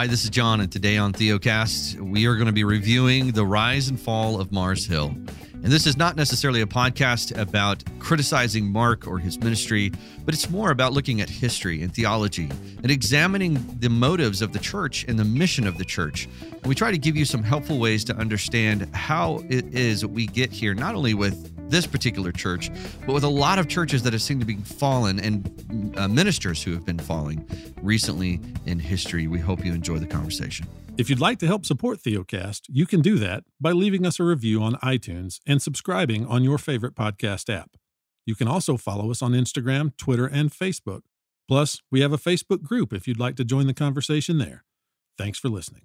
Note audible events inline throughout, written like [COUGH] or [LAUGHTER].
Hi, this is Jon, and today on Theocast, we are going to be reviewing the rise and fall of Mars Hill. And this is not necessarily a podcast about criticizing Mark or his ministry, but it's more about looking at history and theology and examining the motives of the church and the mission of the church. And we try to give you some helpful ways to understand how it is we get here, not only with this particular church, but with a lot of churches that have seemed to be fallen and uh, ministers who have been falling recently in history. We hope you enjoy the conversation. If you'd like to help support Theocast, you can do that by leaving us a review on iTunes and subscribing on your favorite podcast app. You can also follow us on Instagram, Twitter, and Facebook. Plus, we have a Facebook group if you'd like to join the conversation there. Thanks for listening.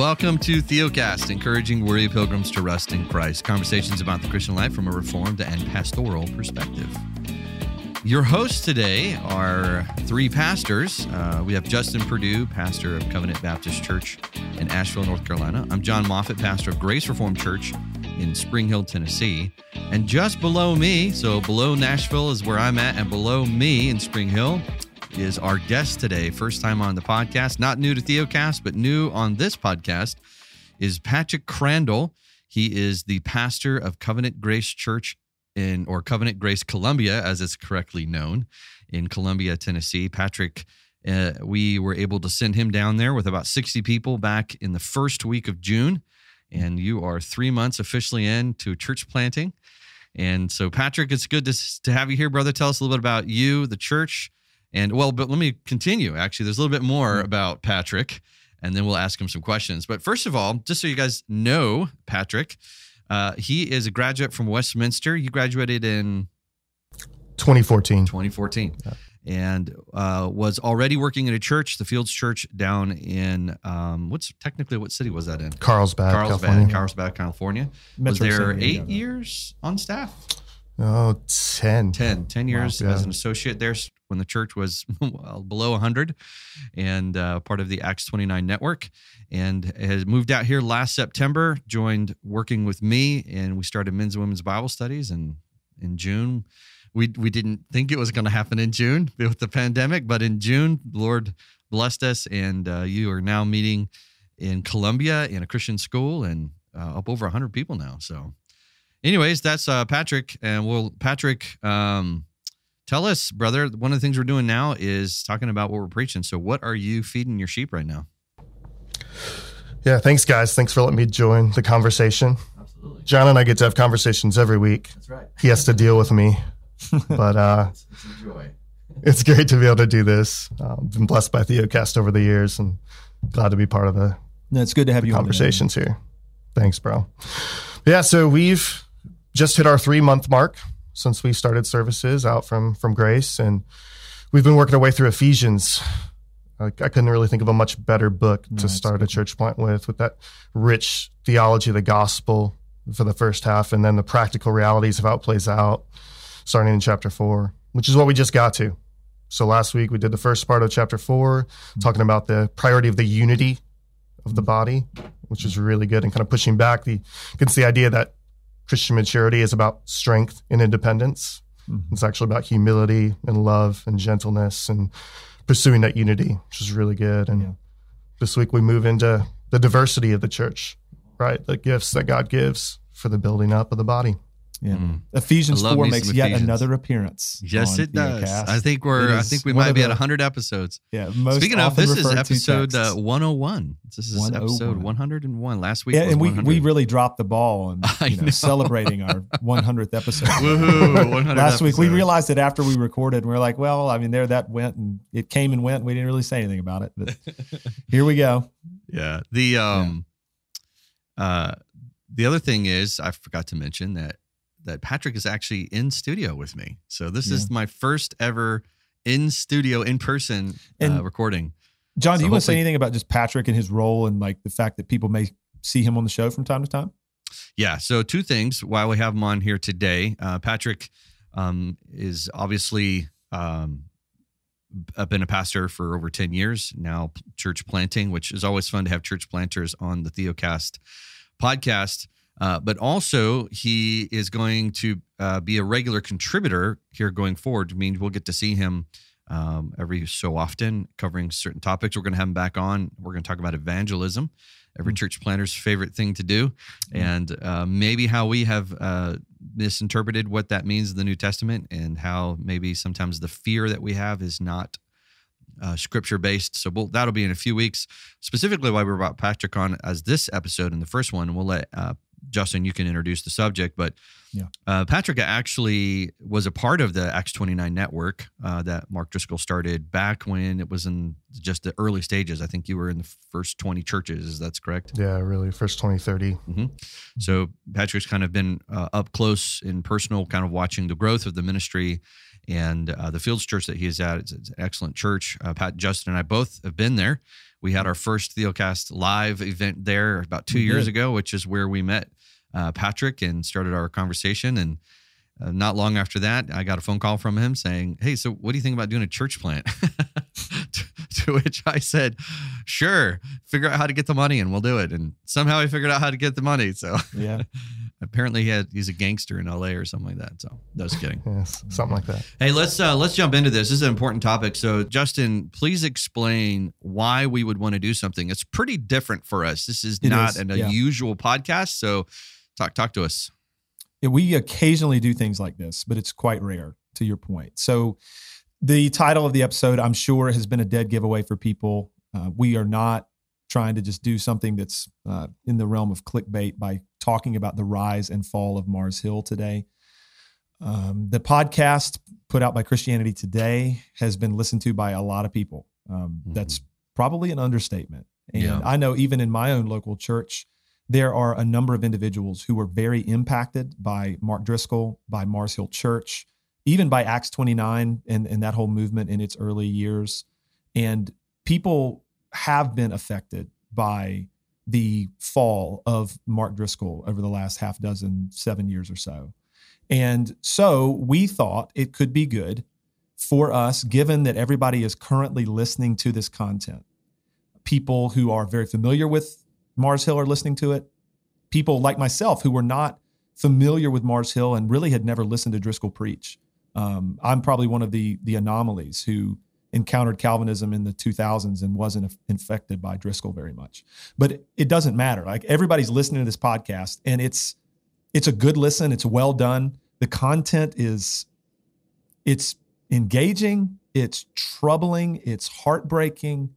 Welcome to Theocast, encouraging weary pilgrims to rest in Christ. Conversations about the Christian life from a reformed and pastoral perspective. Your hosts today are three pastors. Uh, we have Justin Perdue, pastor of Covenant Baptist Church in Asheville, North Carolina. I'm Jon Moffitt, pastor of Grace Reformed Church in Spring Hill, Tennessee. And just below me, so below Nashville is where I'm at, and below me in Spring Hill is our guest today. First time on the podcast, not new to Theocast, but new on this podcast, is Patrick Crandall. He is the pastor of Covenant Grace Church in, or Covenant Grace Columbia, as it's correctly known, in Columbia, Tennessee. Patrick, uh, we were able to send him down there with about 60 people back in the first week of June. And you are three months officially in to church planting. And so, Patrick, it's good to, to have you here, brother. Tell us a little bit about you, the church, and well, but let me continue. Actually, there's a little bit more mm-hmm. about Patrick, and then we'll ask him some questions. But first of all, just so you guys know, Patrick, uh, he is a graduate from Westminster. You graduated in 2014. 2014. Yeah. And uh, was already working in a church, the Fields Church, down in um, what's technically what city was that in? Carlsbad, Carlsbad, California. Carlsbad, California. Metro was there eight years on staff? Oh, 10. 10, 10 years wow, as an associate there when the church was [LAUGHS] well, below 100 and uh, part of the Acts 29 network. And has moved out here last September, joined working with me, and we started men's and women's Bible studies. And in June, we, we didn't think it was going to happen in June [LAUGHS] with the pandemic, but in June, Lord blessed us, and uh, you are now meeting in Columbia in a Christian school and uh, up over 100 people now. So anyways, that's uh, Patrick, and we'll Patrick. Um, tell us, brother. One of the things we're doing now is talking about what we're preaching. So, what are you feeding your sheep right now? Yeah, thanks, guys. Thanks for letting me join the conversation. Absolutely. Jon and I get to have conversations every week. That's right. He has to deal with me, [LAUGHS] but uh, it's, it's a joy. it's great to be able to do this. I've um, been blessed by Theocast over the years, and glad to be part of the. No, it's good to have you conversations here. Thanks, bro. Yeah, so we've just hit our three month mark since we started services out from from Grace, and we've been working our way through Ephesians. I, I couldn't really think of a much better book no, to start a church plant with, with that rich theology of the gospel for the first half, and then the practical realities of how it plays out, starting in chapter four, which is what we just got to. So last week we did the first part of chapter 4 mm-hmm. talking about the priority of the unity of the body, which is really good, and kind of pushing back the against the idea that Christian maturity is about strength and independence. Mm-hmm. It's actually about humility and love and gentleness and pursuing that unity, which is really good. And yeah. this week we move into the diversity of the church, right? The gifts that God gives for the building up of the body. Yeah. Mm. Ephesians four makes yet another appearance. Yes, it does. I think we're. I think we might be at hundred episodes. Yeah. Speaking of, this is episode uh, one hundred oh one. This is episode one hundred and one. Last week, yeah, and we we really dropped the ball on [LAUGHS] you know, know. celebrating our [LAUGHS] one hundredth episode. Woohoo! Last week we realized that after we recorded, we are like, well, I mean, there that went, and it came and went. And we didn't really say anything about it, but [LAUGHS] here we go. Yeah. The um, yeah. uh, the other thing is, I forgot to mention that that Patrick is actually in studio with me. So this yeah. is my first ever in studio, in person uh, recording. Jon, so do you want to say anything about just Patrick and his role and like the fact that people may see him on the show from time to time? Yeah. So two things while we have him on here today. Uh, Patrick um, is obviously um, been a pastor for over 10 years now, church planting, which is always fun to have church planters on the Theocast podcast. Uh, but also, he is going to uh, be a regular contributor here going forward. Means we'll get to see him um, every so often covering certain topics. We're going to have him back on. We're going to talk about evangelism, every church planter's favorite thing to do, and uh, maybe how we have uh, misinterpreted what that means in the New Testament and how maybe sometimes the fear that we have is not uh, scripture based. So we'll, that'll be in a few weeks. Specifically, why we brought Patrick on as this episode and the first one, and we'll let uh, Justin, you can introduce the subject. But Yeah. uh, Patrick actually was a part of the Acts 29 network uh, that Mark Driscoll started back when it was in just the early stages. I think you were in the first 20 churches. That's correct. Yeah, really, first 20, 30. So Patrick's kind of been uh, up close and personal, kind of watching the growth of the ministry and uh, the Fields Church that he is at. It's, it's an excellent church. Uh, Pat, Justin, and I both have been there. We had our first Theocast live event there about two years ago, which is where we met uh, Patrick and started our conversation. And uh, not long after that, I got a phone call from him saying, "Hey, so what do you think about doing a church plant?" [LAUGHS] to, to which I said, "Sure, figure out how to get the money, and we'll do it." And somehow he figured out how to get the money. So Yeah. [LAUGHS] apparently, he had he's a gangster in L.A. or something like that. So just kidding. [LAUGHS] Yes, something like that. Hey, let's uh, let's jump into this. This is an important topic. So, Justin, please explain why we would want to do something. It's pretty different for us. This is It not is, an yeah. unusual podcast. So, talk talk to us. Yeah, we occasionally do things like this, but it's quite rare, to your point. So, the title of the episode, I'm sure, has been a dead giveaway for people. Uh, we are not trying to just do something that's uh, in the realm of clickbait by talking about the rise and fall of Mars Hill today. Um, the podcast put out by Christianity Today has been listened to by a lot of people. Um, Mhm. That's probably an understatement. And Yeah. I know even in my own local church, there are a number of individuals who were very impacted by Mark Driscoll, by Mars Hill Church, even by Acts 29 and, and that whole movement in its early years. And people have been affected by the fall of Mark Driscoll over the last half dozen, seven years or so. And so we thought it could be good for us, given that everybody is currently listening to this content. People who are very familiar with Mars Hill are listening to it. People like myself who were not familiar with Mars Hill and really had never listened to Driscoll preach. Um, I'm probably one of the the anomalies who encountered Calvinism in the 2000s and wasn't infected by Driscoll very much. But it, doesn't matter. Like everybody's listening to this podcast, and it's it's a good listen. It's well done. The content is it's engaging. It's troubling. It's heartbreaking.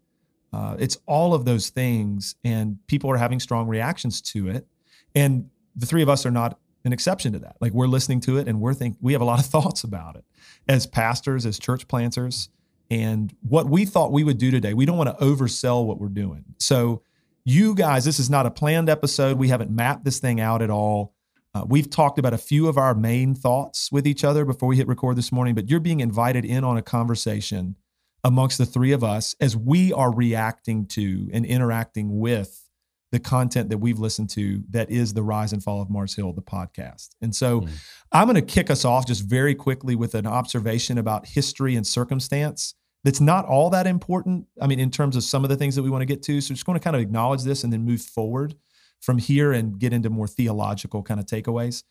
Uh, it's all of those things, and people are having strong reactions to it. And the three of us are not an exception to that. Like we're listening to it, and we're think we have a lot of [LAUGHS] thoughts about it as pastors, as church planters. And what we thought we would do today, we don't want to oversell what we're doing. So, you guys, this is not a planned episode. We haven't mapped this thing out at all. Uh, we've talked about a few of our main thoughts with each other before we hit record this morning, but you're being invited in on a conversation amongst the three of us as we are reacting to and interacting with the content that we've listened to that is the rise and fall of Mars Hill, the podcast. And so Mm. I'm going to kick us off just very quickly with an observation about history and circumstance that's not all that important. I mean, in terms of some of the things that we want to get to. So just going to kind of acknowledge this and then move forward from here and get into more theological kind of takeaways.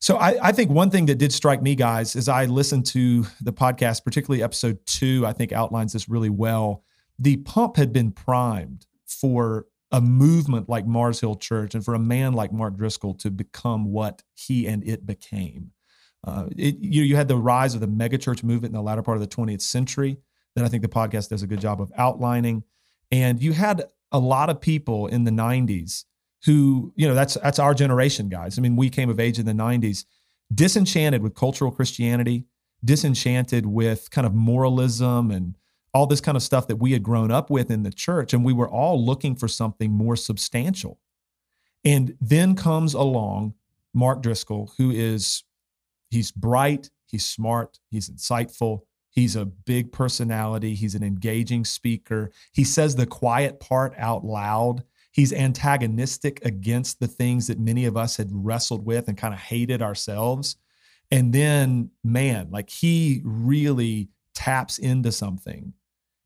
So I, I think one thing that did strike me, guys, as I listened to the podcast, particularly episode two, I think outlines this really well. The pump had been primed for a movement like Mars Hill Church and for a man like Mark Driscoll to become what he and it became. Uh, it, you, you had the rise of the megachurch movement in the latter part of the 20th century that I think the podcast does a good job of outlining. And you had a lot of people in the 90s who, you know, that's that's our generation, guys. I mean, we came of age in the 90s, disenchanted with cultural Christianity, disenchanted with kind of moralism and all this kind of stuff that we had grown up with in the church. And we were all looking for something more substantial. And then comes along Mark Driscoll, who is he's bright, he's smart, he's insightful, he's a big personality, he's an engaging speaker. He says the quiet part out loud. He's antagonistic against the things that many of us had wrestled with and kind of hated ourselves. And then, man, like he really taps into something.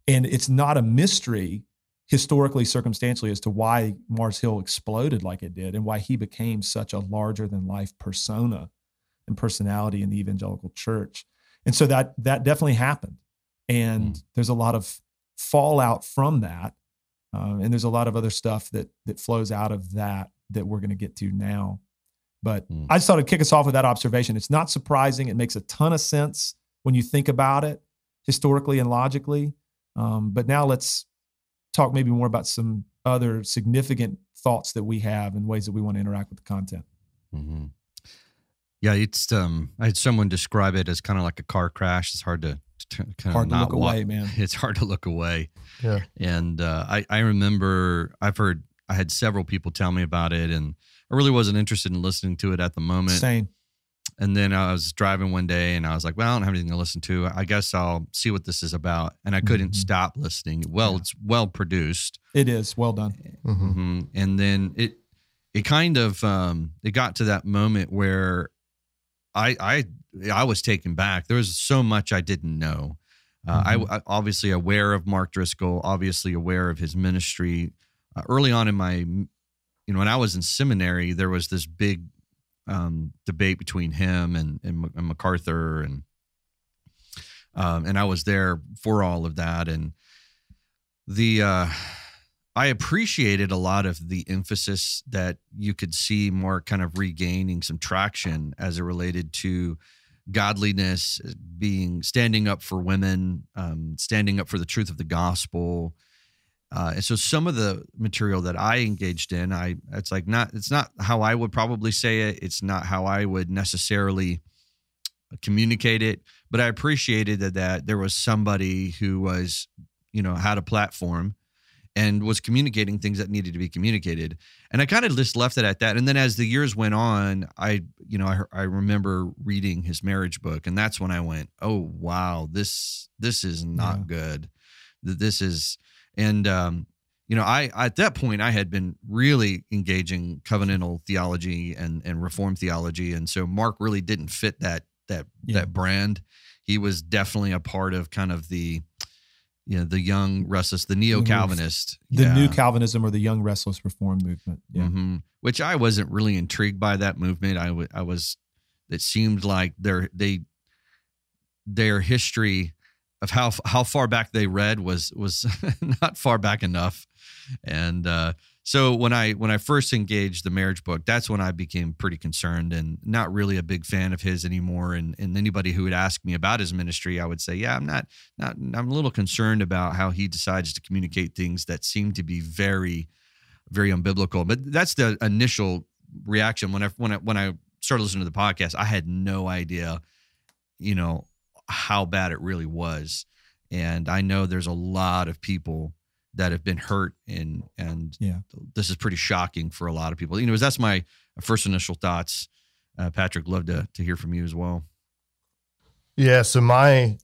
And it's not a mystery. historically, circumstantially, as to why Mars Hill exploded like it did and why he became such a larger than life persona and personality in the evangelical church. And so that that definitely happened. And mm. there's a lot of fallout from that. Uh, and there's a lot of other stuff that that flows out of that that we're going to get to now. But mm. I just thought to kick us off with that observation. It's not surprising. It makes a ton of sense when you think about it historically and logically. Um, but now let's talk maybe more about some other significant thoughts that we have and ways that we want to interact with the content. Mm-hmm. Yeah, it's um, I had someone describe it as kind of like a car crash. It's hard to, to kind hard of to look walk. away, man. It's hard to look away. Yeah, and uh, I I remember I've heard I had several people tell me about it, and I really wasn't interested in listening to it at the moment. Same. And then I was driving one day and I was like, well, I don't have anything to listen to. I guess I'll see what this is about. And I couldn't mm-hmm. stop listening. Well, yeah. it's well produced. It is well done. Mm-hmm. Mm-hmm. And then it, it kind of, um, it got to that moment where I, I, I was taken back. There was so much I didn't know. Uh, I, mm-hmm. I obviously aware of Mark Driscoll, obviously aware of his ministry. Uh, early on in my, you know, when I was in seminary, there was this big um, debate between him and, and, and MacArthur and um, and I was there for all of that and the uh, I appreciated a lot of the emphasis that you could see more kind of regaining some traction as it related to godliness being standing up for women um, standing up for the truth of the gospel uh, and so some of the material that I engaged in, I it's like not it's not how I would probably say it. It's not how I would necessarily communicate it, but I appreciated that that there was somebody who was, you know, had a platform and was communicating things that needed to be communicated. And I kind of just left it at that. And then as the years went on, I, you know, I, I remember reading his marriage book, and that's when I went, "Oh wow, this this is not yeah. good. That this is." And um, you know, I at that point I had been really engaging covenantal theology and and reform theology, and so Mark really didn't fit that that yeah. that brand. He was definitely a part of kind of the you know the young restless the neo-calvinist. The yeah. new calvinism or the young restless reform movement yeah. Mm-hmm. which i wasn't really intrigued by that movement. I, w- I was it seemed like their they their history of how how far back they read was was [LAUGHS] not far back enough, and uh, so when I when I first engaged the marriage book, that's when I became pretty concerned and not really a big fan of his anymore. And and anybody who would ask me about his ministry, I would say, yeah, I'm not not I'm a little concerned about how he decides to communicate things that seem to be very very unbiblical. But that's the initial reaction when I when I when I started listening to the podcast. I had no idea, you know, how bad it really was. And I know there's a lot of people that have been hurt and and yeah. this is pretty shocking for a lot of people. You know, that's my first initial thoughts. Uh, Patrick, love to to hear from you as well. Yeah, so my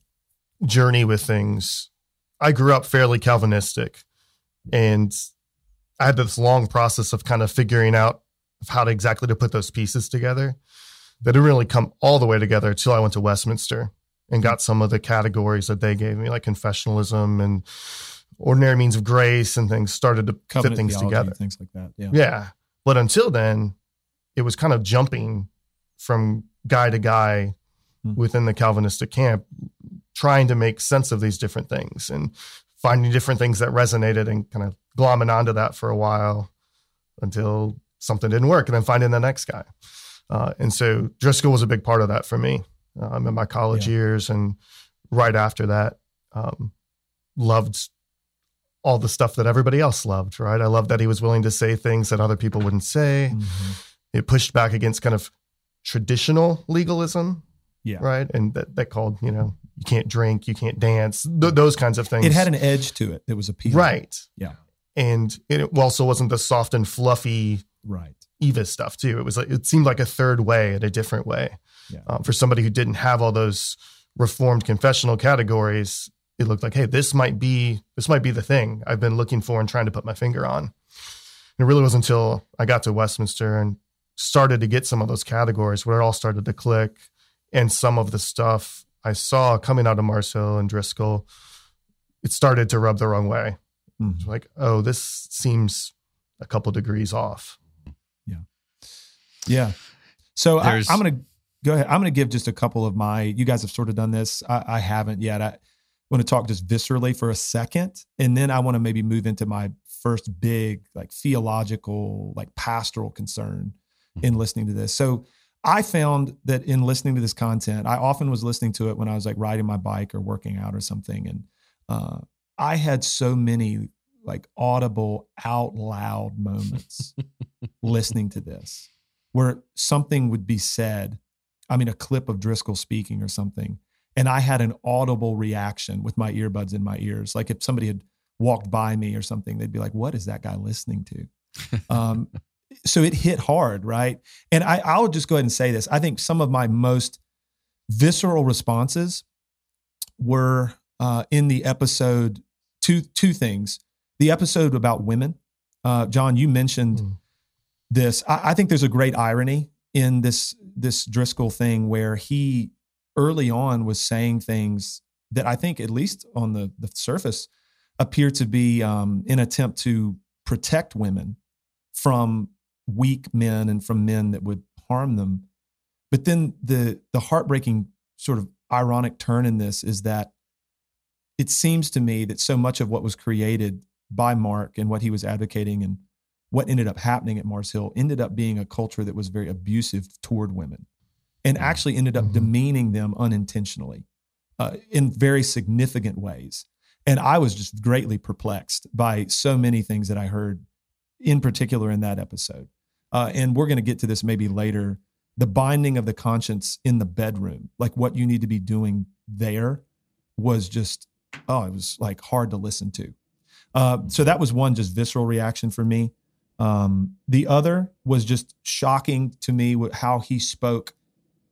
journey with things, I grew up fairly Calvinistic, and I had this long process of kind of figuring out how to exactly to put those pieces together. That didn't really come all the way together until I went to Westminster and got some of the categories that they gave me, like confessionalism and ordinary means of grace and things started to Covenant fit things together. Things like that. Yeah. Yeah. But until then, it was kind of jumping from guy to guy mm-hmm. within the Calvinistic camp, trying to make sense of these different things and finding different things that resonated and kind of glomming onto that for a while until something didn't work and then finding the next guy. Uh, and so Driscoll was a big part of that for me um, in my college yeah. years and right after that um, loved all the stuff that everybody else loved right? I love that he was willing to say things that other people wouldn't say. Mm-hmm. it pushed back against kind of traditional legalism yeah. right? And that, that called you know you can't drink you can't dance th- those kinds of things. It had an edge to it it was appealing. Right. Yeah. And it also wasn't the soft and fluffy right. Eva stuff too. It was like it seemed like a third way in a different way. Yeah. Um, for somebody who didn't have all those reformed confessional categories, it looked like, hey, this might be this might be the thing I've been looking for and trying to put my finger on. And it really wasn't until I got to Westminster and started to get some of those categories where it all started to click, and some of the stuff I saw coming out of Mars Hill and Driscoll, it started to rub the wrong way. Mm. It's like, oh, this seems a couple degrees off. Yeah. Yeah. So I, am going to go ahead. I'm going to give just a couple of my, you guys have sort of done this. I, I haven't yet. I want to talk just viscerally for a second. And then I want to maybe move into my first big, like theological, like pastoral concern mm-hmm. in listening to this. So I found that in listening to this content, I often was listening to it when I was like riding my bike or working out or something. And uh, I had so many like audible out loud moments [LAUGHS] listening to this where something would be said. I mean, a clip of Driscoll speaking or something. And I had an audible reaction with my earbuds in my ears. Like if somebody had walked by me or something, they'd be like, what is that guy listening to? [LAUGHS] Um, so it hit hard, right? And I, I'll just go ahead and say this. I think some of my most visceral responses were uh, in the episode two two things. The episode about women. Uh, Jon, you mentioned mm. this. I, I think there's a great irony in this this Driscoll thing where he early on was saying things that I think, at least on the the surface, appear to be um, an attempt to protect women from weak men and from men that would harm them. But then the the heartbreaking sort of ironic turn in this is that it seems to me that so much of what was created by Mark and what he was advocating and what ended up happening at Mars Hill ended up being a culture that was very abusive toward women and actually ended up mm-hmm. demeaning them unintentionally uh, in very significant ways. And I was just greatly perplexed by so many things that I heard, in particular in that episode. Uh, and we're going to get to this maybe later. The binding of the conscience in the bedroom, like what you need to be doing there, was just oh, it was like hard to listen to. Uh, so that was one just visceral reaction for me. Um, the other was just shocking to me how he spoke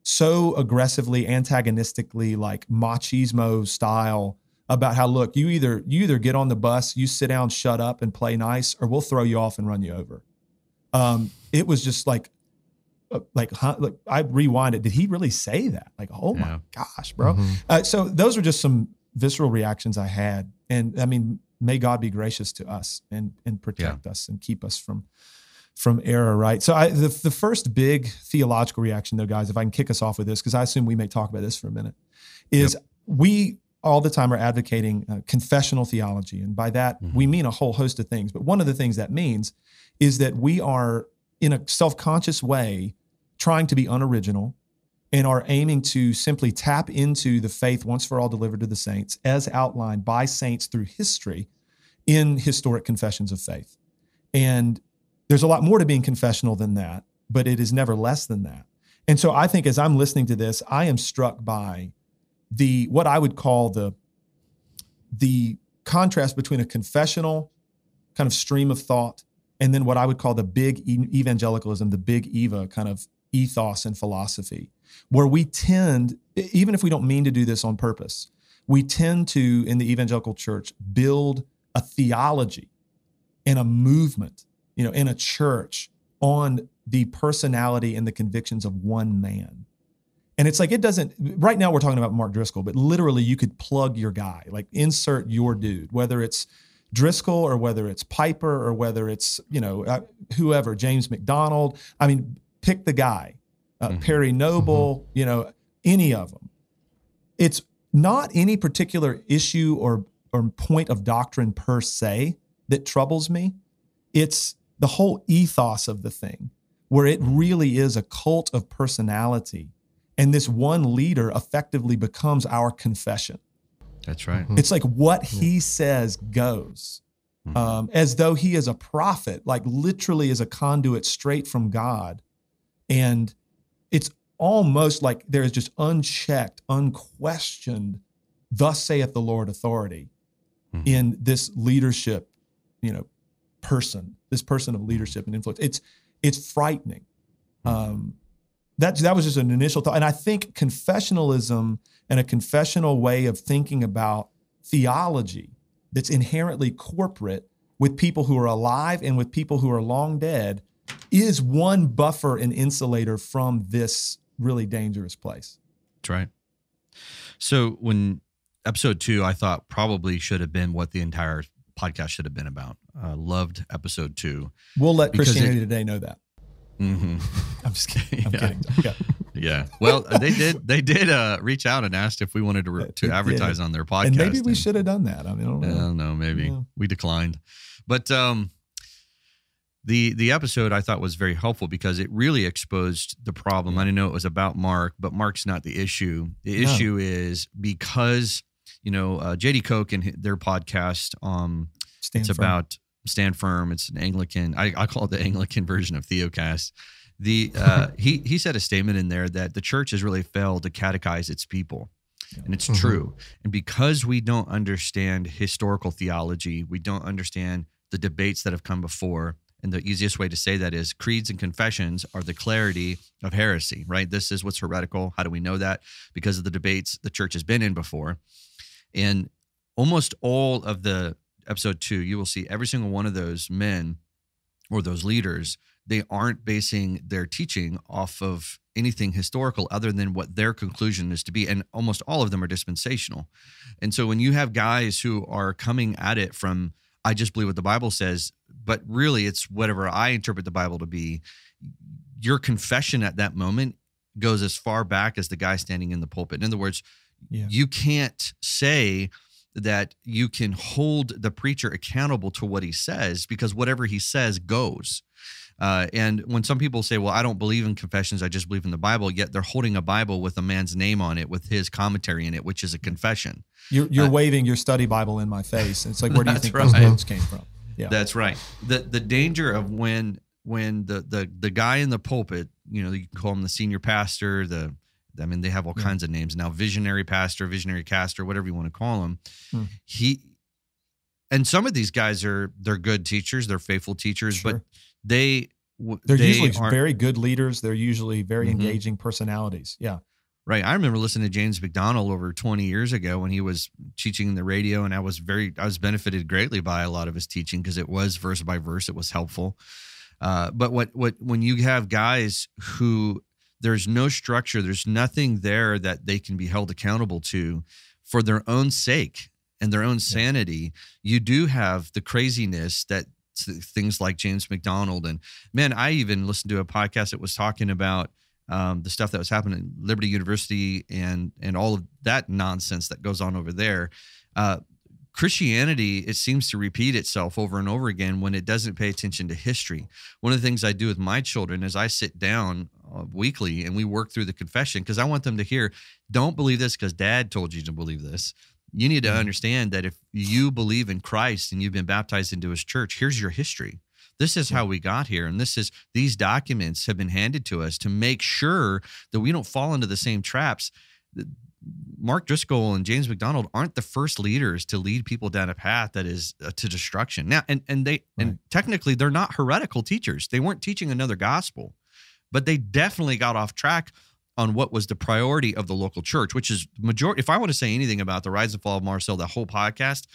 so aggressively, antagonistically, like machismo style about how look you either you either get on the bus, you sit down, shut up, and play nice, or we'll throw you off and run you over. Um, it was just like uh, like, huh, like I rewind it. Did he really say that? Like, oh yeah. my gosh, bro. Mm-hmm. Uh, so those were just some visceral reactions I had. And I mean, may God be gracious to us and and protect yeah. us and keep us from from error, right? So I the, the first big theological reaction though, guys, if I can kick us off with this, because I assume we may talk about this for a minute, is yep. we all the time are advocating uh, confessional theology. And by that, mm-hmm. we mean a whole host of things. But one of the things that means is that we are, in a self conscious way, trying to be unoriginal and are aiming to simply tap into the faith once for all delivered to the saints as outlined by saints through history in historic confessions of faith. And there's a lot more to being confessional than that, but it is never less than that. And so I think as I'm listening to this, I am struck by the what I would call the the contrast between a confessional kind of stream of thought and then what I would call the big evangelicalism, the big Eva kind of ethos and philosophy where we tend, even if we don't mean to do this on purpose, we tend to, in the evangelical church, build a theology and a movement, you know, in a church on the personality and the convictions of one man. And it's like, it doesn't, right now we're talking about Mark Driscoll, but literally you could plug your guy, like insert your dude, whether it's Driscoll or whether it's Piper or whether it's, you know, uh, whoever, James MacDonald. I mean, pick the guy uh, mm-hmm. Perry Noble, mm-hmm. you know, any of them. It's not any particular issue or or point of doctrine per se that troubles me. It's the whole ethos of the thing, where it really is a cult of personality, and this one leader effectively becomes our confession. That's right. Mm-hmm. It's like what he says goes. Mm-hmm. Um, as though he is a prophet, like literally is a conduit straight from God. And it's almost like there is just unchecked, unquestioned, thus saith the Lord authority mm-hmm. in this leadership, you know, person, this person of leadership and influence. It's it's frightening. Um, that that was just an initial thought, and I think confessionalism and a confessional way of thinking about theology that's inherently corporate with people who are alive and with people who are long dead is one buffer and insulator from this really dangerous place. That's right. So when episode two, I thought probably should have been what the entire podcast should have been about. Uh, loved episode two. We'll let Christianity it- Today know that. Mm-hmm. [LAUGHS] I'm just kidding. I'm [LAUGHS] Yeah. kidding. Okay. Yeah. Well, they [LAUGHS] did. They did uh, reach out and asked if we wanted to re- to advertise on their podcast. And maybe we and- should have done that. I mean, I don't I know. don't know. Maybe Yeah. we declined, but um, the the episode I thought was very helpful because it really exposed the problem. I didn't know it was about Mark, but Mark's not the issue. The No. issue is because you know uh, JD Koch and their podcast. Um, Stand it's firm. about stand firm. It's an Anglican. I, I call it the Anglican [LAUGHS] version of Theocast. The uh, [LAUGHS] he he said a statement in there that the church has really failed to catechize its people, and it's Mhm. true. And because we don't understand historical theology, we don't understand the debates that have come before. And the easiest way to say that is creeds and confessions are the clarity of heresy, right? This is what's heretical. How do we know that? Because of the debates the church has been in before. And almost all of the episode two, you will see every single one of those men or those leaders, they aren't basing their teaching off of anything historical other than what their conclusion is to be. And almost all of them are dispensational. And so when you have guys who are coming at it from, I just believe what the Bible says, but really it's whatever I interpret the Bible to be, your confession at that moment goes as far back as the guy standing in the pulpit. In other words, Yeah. you can't say that you can hold the preacher accountable to what he says because whatever he says goes. Uh, and when some people say, "Well, I don't believe in confessions; I just believe in the Bible," yet they're holding a Bible with a man's name on it, with his commentary in it, which is a confession. You're, you're Uh, waving your study Bible in my face. It's like, where do you [LAUGHS] think those right. quotes came from? Yeah. That's right. the The danger of when when the the the guy in the pulpit, you know, you can call him the senior pastor, the I mean, they have all Yeah. kinds of names now: visionary pastor, visionary caster, whatever you want to call them. Hmm. He and some of these guys are they're good teachers, they're faithful teachers, but they, they're they usually very good leaders. They're usually very Mhm. engaging personalities. Yeah. Right. I remember listening to James MacDonald over 20 years ago when he was teaching in the radio, and I was very, I was benefited greatly by a lot of his teaching because it was verse by verse. It was helpful. Uh, but what, what, when you have guys who there's no structure, there's nothing there that they can be held accountable to for their own sake and their own sanity, you do have the craziness that things like James MacDonald and man, I even listened to a podcast that was talking about um, the stuff that was happening at Liberty University and and all of that nonsense that goes on over there. Uh, Christianity, it seems to repeat itself over and over again when it doesn't pay attention to history. One of the things I do with my children is I sit down uh, weekly and we work through the confession because I want them to hear, don't believe this because dad told you to believe this. You need to Mhm. understand that if you believe in Christ and you've been baptized into his church, here's your history. This is how we got here. And this is these documents have been handed to us to make sure that we don't fall into the same traps. Mark Driscoll and James MacDonald aren't the first leaders to lead people down a path that is uh, to destruction. Now, and and they Right. and technically they're not heretical teachers. They weren't teaching another gospel, but they definitely got off track on what was the priority of the local church, which is majority. If I want to say anything about the rise and fall of Mars Hill, the whole podcast,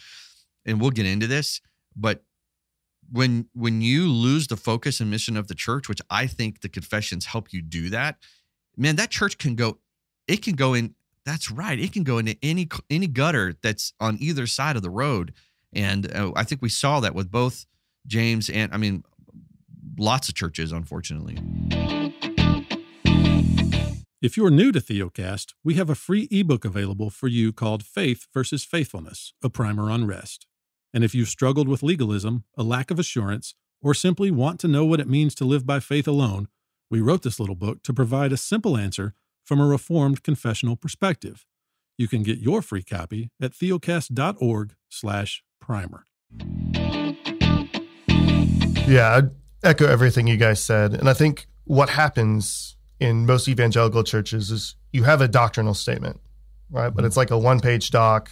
and we'll get into this, but when when you lose the focus and mission of the church, which I think the confessions help you do that, man, that church can go, it can go in. That's right, it can go into any any gutter that's on either side of the road, and uh, I think we saw that with both James and I mean, lots of churches, unfortunately. If you're new to Theocast, we have a free ebook available for you called Faith versus Faithfulness, a primer on rest. And if you've struggled with legalism, a lack of assurance, or simply want to know what it means to live by faith alone, we wrote this little book to provide a simple answer from a reformed confessional perspective. You can get your free copy at theocast.org/primer. Yeah, I'd echo everything you guys said. And I think what happens in most evangelical churches is you have a doctrinal statement, right? But mm-hmm. it's like a one page doc.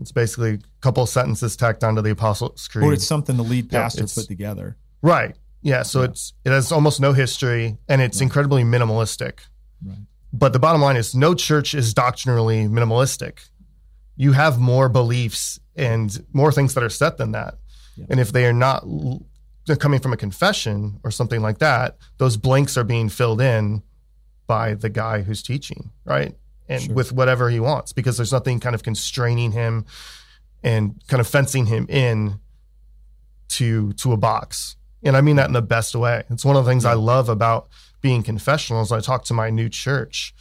It's basically a couple of sentences tacked onto the Apostles' Creed. Or it's something the lead Yeah, pastor it's- put together. right. Yeah. So it's it has almost no history and it's Right. incredibly minimalistic. Right. But the bottom line is no church is doctrinally minimalistic. You have more beliefs and more things that are set than that. Yeah. And if they are not coming from a confession or something like that, those blanks are being filled in by the guy who's teaching, right? And Sure. with whatever he wants because there's nothing kind of constraining him and kind of fencing him in to to a box. And I mean that in the best way. It's one of the things I love about being confessional as I talk to my new church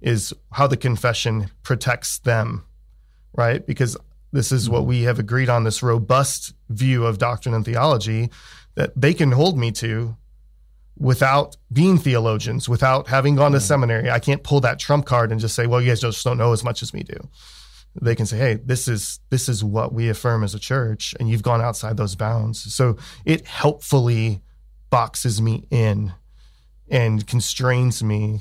is how the confession protects them, right? Because this is what mm-hmm. we have agreed on this robust view of doctrine and theology that they can hold me to without being theologians, without having gone to mm. seminary. I can't pull that trump card and just say, well, you guys just don't know as much as me do. They can say, hey, this is this is what we affirm as a church, and you've gone outside those bounds. So it helpfully boxes me in and constrains me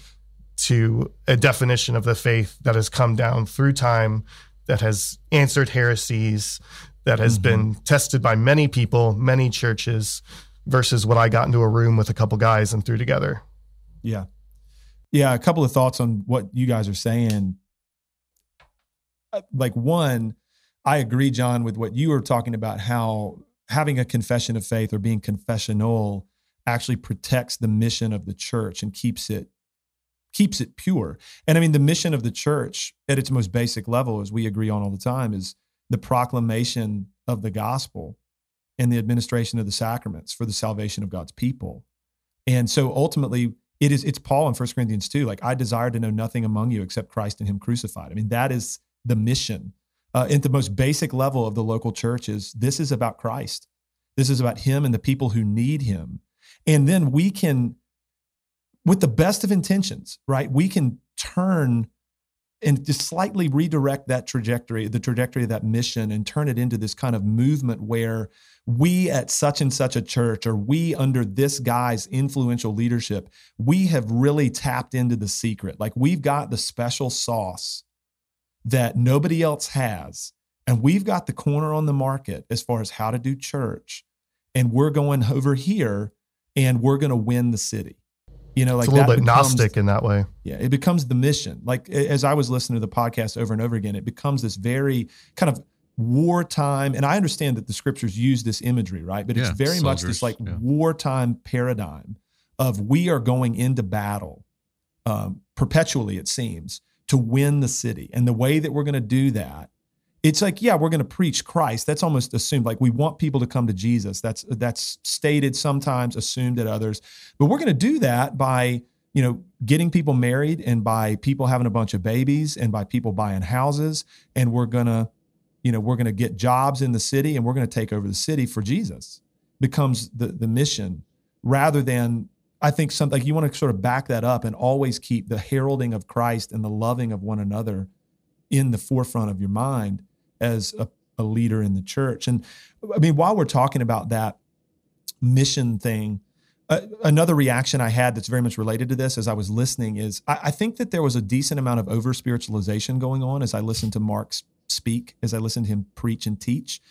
to a definition of the faith that has come down through time, that has answered heresies, that has Mhm. been tested by many people, many churches, versus what I got into a room with a couple guys and threw together. Yeah. Yeah. A couple of thoughts on what you guys are saying. Uh, Like, one, I agree, Jon, with what you were talking about, how having a confession of faith or being confessional actually protects the mission of the church and keeps it keeps it pure. And I mean the mission of the church at its most basic level as we agree on all the time is the proclamation of the gospel and the administration of the sacraments for the salvation of God's people. And so ultimately, it is it's Paul in 1 Corinthians 2, like I desire to know nothing among you except Christ and Him crucified. I mean, that is the mission. Uh, at the most basic level of the local church is this is about Christ. This is about Him and the people who need Him. And then we can, with the best of intentions, right? We can turn and just slightly redirect that trajectory, the trajectory of that mission, and turn it into this kind of movement where we at such and such a church or we under this guy's influential leadership, we have really tapped into the secret. Like we've got the special sauce that nobody else has. And we've got the corner on the market as far as how to do church. And we're going over here and we're going to win the city. You know, like it's a little that bit becomes- Gnostic in that way. yeah, it becomes the mission. Like as I was listening to the podcast over and over again, it becomes this very kind of wartime. And I understand that the scriptures use this imagery, right? But it's Yeah, very much this like yeah. wartime paradigm of we are going into battle um, perpetually, it seems, to win the city. And the way that we're going to do that, it's like, yeah, we're going to preach Christ. That's almost assumed. Like we want people to come to Jesus. That's that's stated sometimes, assumed at others. But we're going to do that by you know, getting people married and by people having a bunch of babies and by people buying houses. And we're going to, you know, we're going to get jobs in the city and we're going to take over the city for Jesus becomes the, the mission rather than, I think something like you want to sort of back that up and always keep the heralding of Christ and the loving of one another in the forefront of your mind as a, a leader in the church. And I mean, while we're talking about that mission thing, uh, another reaction I had that's very much related to this as I was listening is I, I think that there was a decent amount of over spiritualization going on as I listened to Mark speak, as I listened to him preach and teach.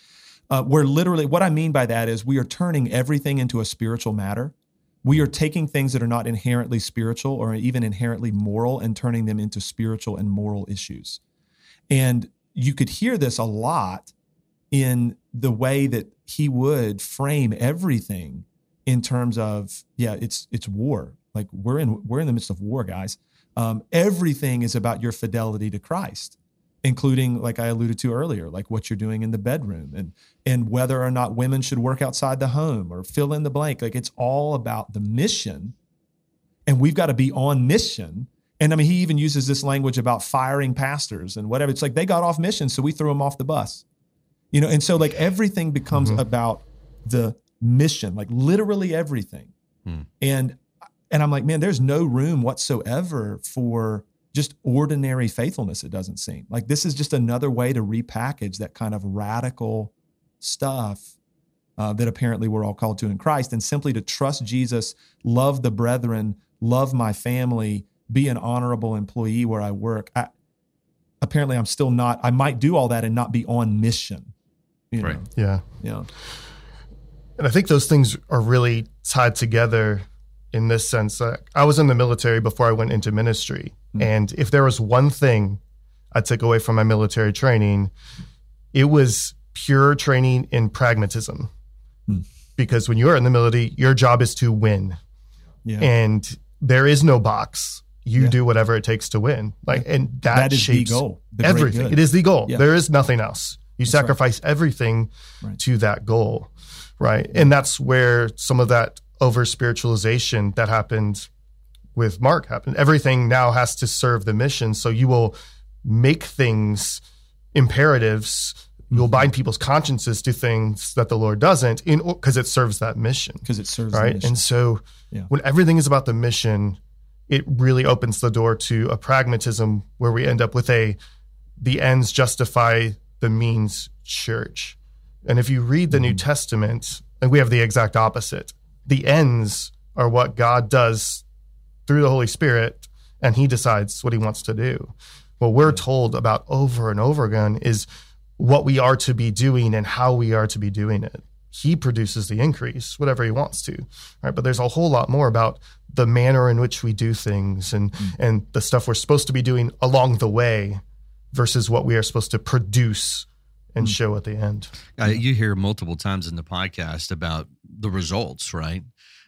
Uh, where literally, what I mean by that is we are turning everything into a spiritual matter. We are taking things that are not inherently spiritual or even inherently moral and turning them into spiritual and moral issues. And you could hear this a lot in the way that he would frame everything in terms of yeah it's it's war. Like we're in we're in the midst of war guys. Um, everything is about your fidelity to christ including like i alluded to earlier like what you're doing in the bedroom and and whether or not women should work outside the home or fill in the blank. Like it's all about the mission. And we've got to be on mission and i mean he even uses this language about firing pastors and whatever it's like they got off mission so we threw them off the bus you know and so like everything becomes Mhm. about the mission like literally everything Hmm. and and i'm like man there's no room whatsoever for just ordinary faithfulness it doesn't seem like this is just another way to repackage that kind of radical stuff uh, that apparently we're all called to in christ and simply to trust jesus love the brethren love my family be an honorable employee where i work I, apparently i'm still not i might do all that and not be on mission you know Right. Yeah. you know And I think those things are really tied together in this sense. Uh, I was in the military before I went into ministry. Mm. And if there was one thing I took away from my military training, it was pure training in pragmatism. Mm. Because when you're in the military, your job is to win. yeah And there is no box. You Yeah. do whatever it takes to win. Like and that, that is the shapes goal the everything. It is the goal. Yeah. There is nothing else. You That's right. sacrifice everything Right. to that goal. right? And that's where some of that over spiritualization that happened with Mark happened. Everything now has to serve the mission. So you will make things imperatives. You'll mm-hmm. bind people's consciences to things that the Lord doesn't in because it serves that mission. because it serves the Right. mission. And so when everything is about the mission, it really opens the door to a pragmatism where we end up with a the ends justify the means church. And if you read the Mm-hmm. New Testament, and we have the exact opposite. The ends are what God does through the Holy Spirit, and He decides what He wants to do. What we're told about over and over again is what we are to be doing and how we are to be doing it. He produces the increase, whatever He wants to, right? But there's a whole lot more about the manner in which we do things and and the stuff we're supposed to be doing along the way versus what we are supposed to produce and show at the end. Uh, you hear multiple times in the podcast about the results, right?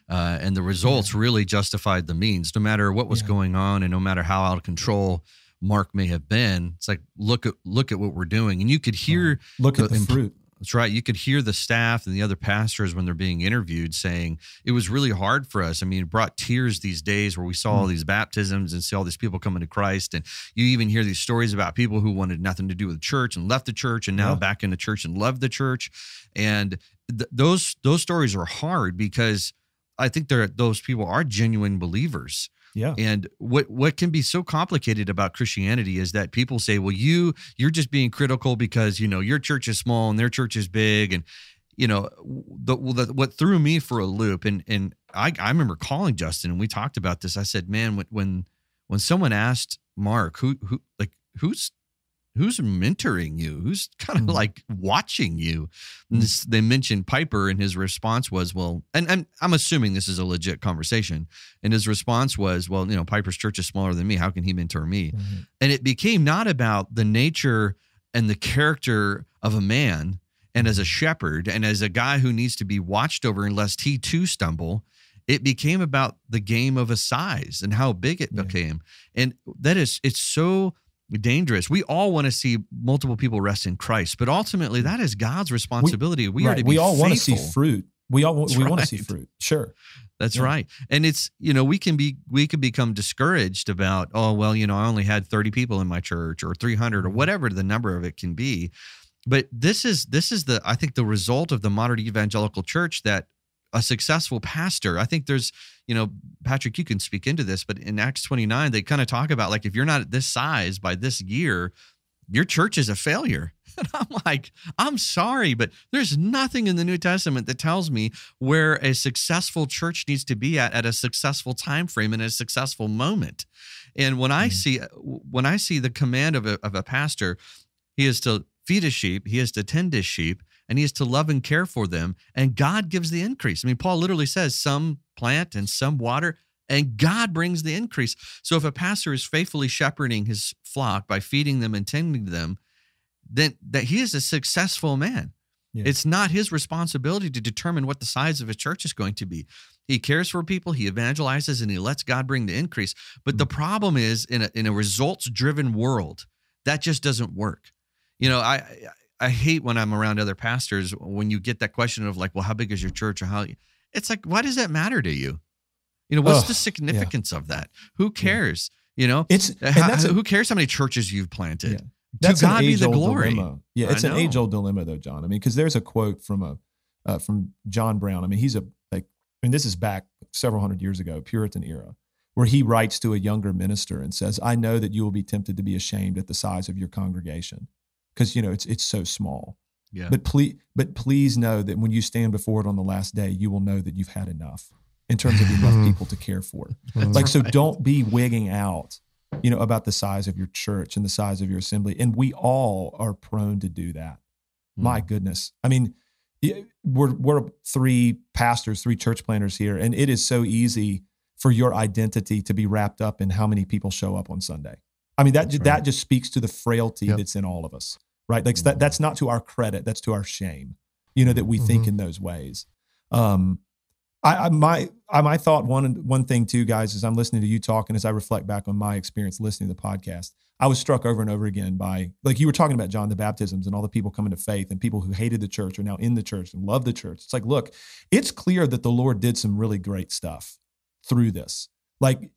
Uh, and the results really justified the means, no matter what was Yeah. going on, and no matter how out of control Mark may have been. It's like look at look at what we're doing, and you could hear Look at the the imp- fruit. That's right. You could hear the staff and the other pastors when they're being interviewed saying it was really hard for us. I mean, it brought tears these days where we saw Mm. all these baptisms and see all these people coming to Christ. And you even hear these stories about people who wanted nothing to do with the church and left the church and now Yeah. back in the church and love the church. And th- those those stories are hard because I think they're those people are genuine believers. Yeah. And what what can be so complicated about Christianity is that people say, "Well, you you're just being critical because you know your church is small and their church is big," and you know the, the what threw me for a loop. And and I I remember calling Justin and we talked about this. I said, "Man, when when when someone asked Mark who who like who's who's mentoring you? Who's kind of Mhm. like watching you? And this, they mentioned piper and his response was well and, and i'm assuming this is a legit conversation and his response was well you know piper's church is smaller than me. How can he mentor me? Mhm. and it became not about the nature and the character of a man and as a shepherd and as a guy who needs to be watched over lest he too stumble. It became about the game of a size and how big it Yeah. became. And that is it's so dangerous we all want to see multiple people rest in christ but ultimately that is god's responsibility we, are Right. to be we all want to see fruit. We all That's we want to see fruit. Sure. That's Yeah. right. And it's, you know, we can be, we can become discouraged about, oh, well, you know, I only had 30 people in my church or 300 or whatever the number of it can be. But this is, this is the, I think the result of the modern evangelical church that a successful pastor, I think there's, you know, Patrick, you can speak into this, but in Acts 29, they kind of talk about like, if you're not at this size by this year, your church is a failure. [LAUGHS] And I'm like, I'm sorry, but there's nothing in the New Testament that tells me where a successful church needs to be at at a successful time frame and a successful moment. And when I Mhm. see when I see the command of a, of a pastor, he is to feed his sheep, he is to tend his sheep, and he is to love and care for them. And God gives the increase. I mean, Paul literally says, some plant and some water, and God brings the increase. So if a pastor is faithfully shepherding his flock by feeding them and tending them, then that he is a successful man. Yeah. It's not his responsibility to determine what the size of his church is going to be. He cares for people, he evangelizes, and he lets God bring the increase. But the hmm. problem is in a, in a results driven world, that just doesn't work. You know, I I hate when I'm around other pastors when you get that question of like, well, how big is your church or how? It's like, why does that matter to you? You know, what's the significance of that? Who cares? You know, It's and How- that's who cares how many churches you've planted? Yeah. To God be the glory. dilemma. Yeah, it's an age-old dilemma though, Jon. I mean, because there's a quote from a uh, from John Brown. I mean, he's a like. I mean, this is back several hundred years ago, Puritan era, where he writes to a younger minister and says, "I know that you will be tempted to be ashamed at the size of your congregation, because you know it's it's so small. Yeah. But please, but please know that when you stand before it on the last day, you will know that you've had enough in terms of enough [LAUGHS] people to care for. [LAUGHS] Like, so don't be wigging out, you know, about the size of your church and the size of your assembly. And we all are prone to do that. Hmm. My goodness. I mean, we're, we're three pastors, three church planters here, and it is so easy for your identity to be wrapped up in how many people show up on Sunday. I mean, that, That's that right. just speaks to the frailty Yep. that's in all of us, right? Like that, that's not to our credit, that's to our shame, you know, that we think Mhm. in those ways. Um, I, I my I my thought one one thing too, guys, as I'm listening to you talk and as I reflect back on my experience listening to the podcast, I was struck over and over again by, like you were talking about, Jon, the baptisms and all the people coming to faith and people who hated the church are now in the church and love the church. It's like, look, it's clear that the Lord did some really great stuff through this. Like,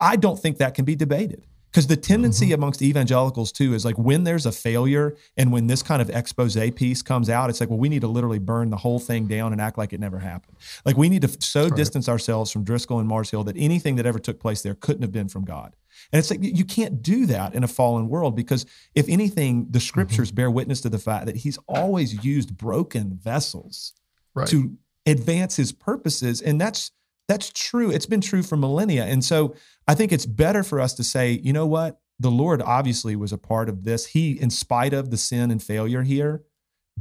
I don't think that can be debated. Because the tendency mm-hmm. amongst evangelicals too is like when there's a failure and when this kind of expose piece comes out, it's like, well, we need to literally burn the whole thing down and act like it never happened. Like we need to so right. distance ourselves from Driscoll and Mars Hill that anything that ever took place there couldn't have been from God. And it's like you can't do that in a fallen world because if anything, the scriptures mm-hmm. bear witness to the fact that he's always used broken vessels right. to advance his purposes. And that's that's true. It's been true for millennia. And so I think it's better for us to say, you know what? The Lord obviously was a part of this. He, in spite of the sin and failure here,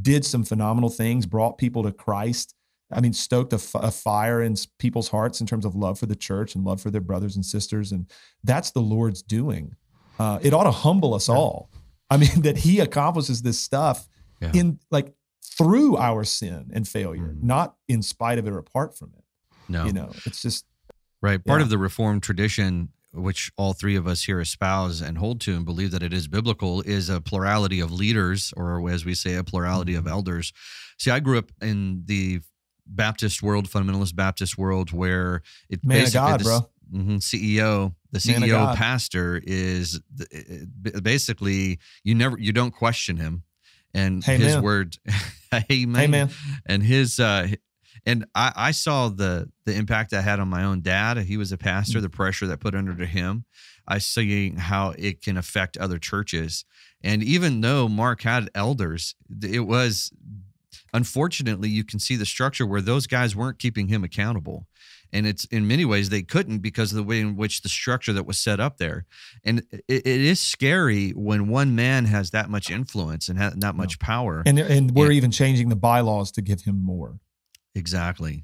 did some phenomenal things, brought people to Christ. I mean, stoked a, f- a fire in people's hearts in terms of love for the church and love for their brothers and sisters. And that's the Lord's doing. Uh, it ought to humble us all. I mean, [LAUGHS] that He accomplishes this stuff yeah. in like through our sin and failure, mm. not in spite of it or apart from it. No. You know, it's just right. Part yeah. of the Reformed tradition, which all three of us here espouse and hold to and believe that it is biblical, is a plurality of leaders, or as we say, a plurality of mm-hmm. elders. See, I grew up in the Baptist world, fundamentalist Baptist world, where it Man basically God, bro. Mm-hmm, CEO, the CEO pastor is basically you never you don't question him, and hey, his man. word, [LAUGHS] man, hey man, and his uh, and I, I saw the the impact I had on my own dad. He was a pastor. Mm. The pressure that put under to him. I see how it can affect other churches. And even though Mark had elders, it was unfortunately you can see the structure where those guys weren't keeping him accountable and it's in many ways they couldn't because of the way in which the structure that was set up there and it, it is scary when one man has that much influence and that much power and and we're and, even changing the bylaws to give him more Exactly.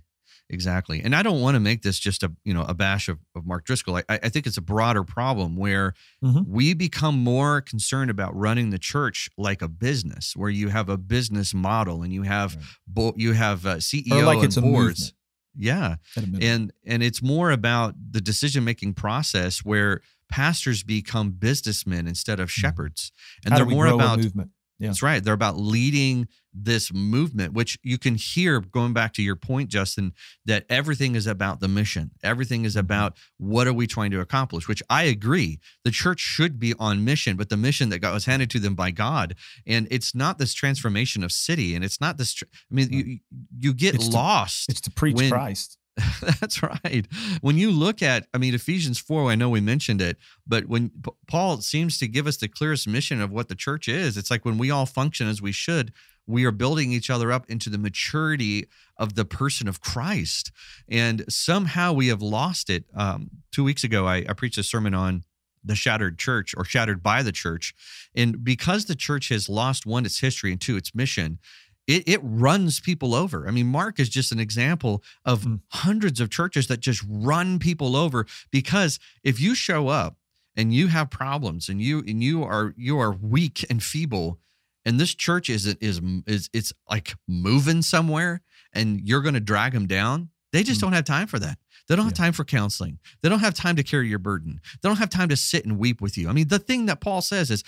Exactly. And I don't want to make this just a, you know, a bash of, of Mark Driscoll. I, I think it's a broader problem where mm-hmm. we become more concerned about running the church like a business, where you have a business model and you have, right. bo- you have uh, CEO like and boards. Yeah. And, and it's more about the decision-making process where pastors become businessmen instead of mm-hmm. shepherds. And How they're more about movement. Yeah. That's right. They're about leading this movement, which you can hear going back to your point, Justin, that everything is about the mission. Everything is mm-hmm. about what are we trying to accomplish, which I agree. The church should be on mission, but the mission that got was handed to them by God. And it's not this transformation of city. And it's not this, I mean, you, you get it's lost. To, it's to preach when, Christ. [LAUGHS] That's right. When you look at, I mean, Ephesians 4, I know we mentioned it, but when Paul seems to give us the clearest mission of what the church is, it's like when we all function as we should, we are building each other up into the maturity of the person of Christ. And somehow we have lost it. Um, two weeks ago, I, I preached a sermon on the shattered church or shattered by the church. And because the church has lost one, its history, and two, its mission, it, it runs people over. I mean, Mark is just an example of mm. hundreds of churches that just run people over because if you show up and you have problems and you and you are you are weak and feeble and this church is is is it's like moving somewhere and you're going to drag them down they just mm. don't have time for that. They don't have time for counseling. They don't have time to carry your burden. They don't have time to sit and weep with you. I mean the thing that paul says is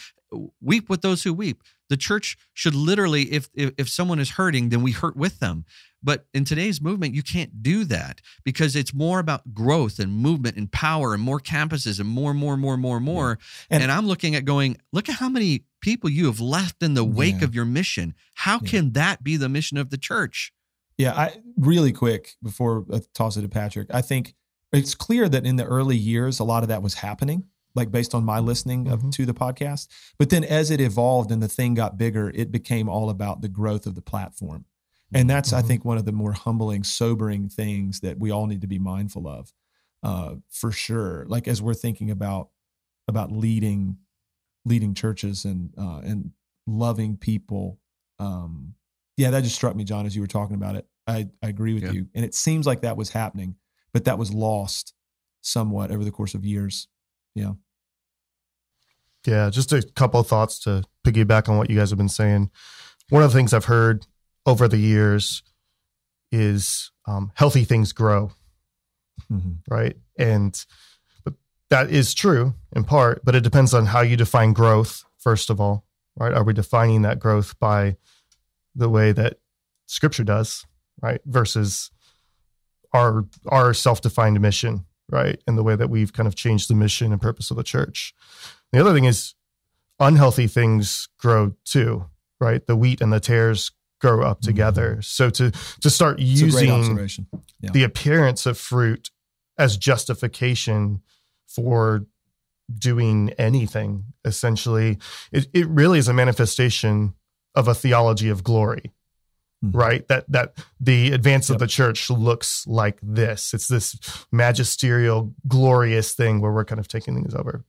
weep with those who weep the church should literally, if, if, if someone is hurting, then we hurt with them. But in today's movement, you can't do that because it's more about growth and movement and power and more campuses and more, more, more, more, more. Yeah. And, and, I'm looking at going, look at how many people you have left in the wake yeah. of your mission. How yeah. can that be the mission of the church? Yeah, I really quick before I toss it to Patrick. I think it's clear that in the early years, a lot of that was happening like based on my listening mm-hmm. to the podcast. But then as it evolved and the thing got bigger, it became all about the growth of the platform. And that's, mm-hmm. I think, one of the more humbling, sobering things that we all need to be mindful of, uh, for sure. Like as we're thinking about about leading leading churches and uh, and loving people. Um, yeah, that just struck me, Jon, as you were talking about it. I, I agree with yeah. you, and it seems like that was happening, but that was lost somewhat over the course of years. Yeah. Yeah, just a couple of thoughts to piggyback on what you guys have been saying. One of the things I've heard over the years is um, healthy things grow, mm-hmm. right? And but that is true in part, but it depends on how you define growth, first of all, right? Are we defining that growth by the way that scripture does, right? Versus our our self-defined mission, right? And the way that we've kind of changed the mission and purpose of the church. The other thing is unhealthy things grow too, right? The wheat and the tares grow up Mm-hmm. together. So to to start It's using. Yeah. the appearance of fruit as justification for doing anything essentially it, it really is a manifestation of a theology of glory Mhm. right that that the advance Yep. of the church looks like this it's this magisterial glorious thing where we're kind of taking things over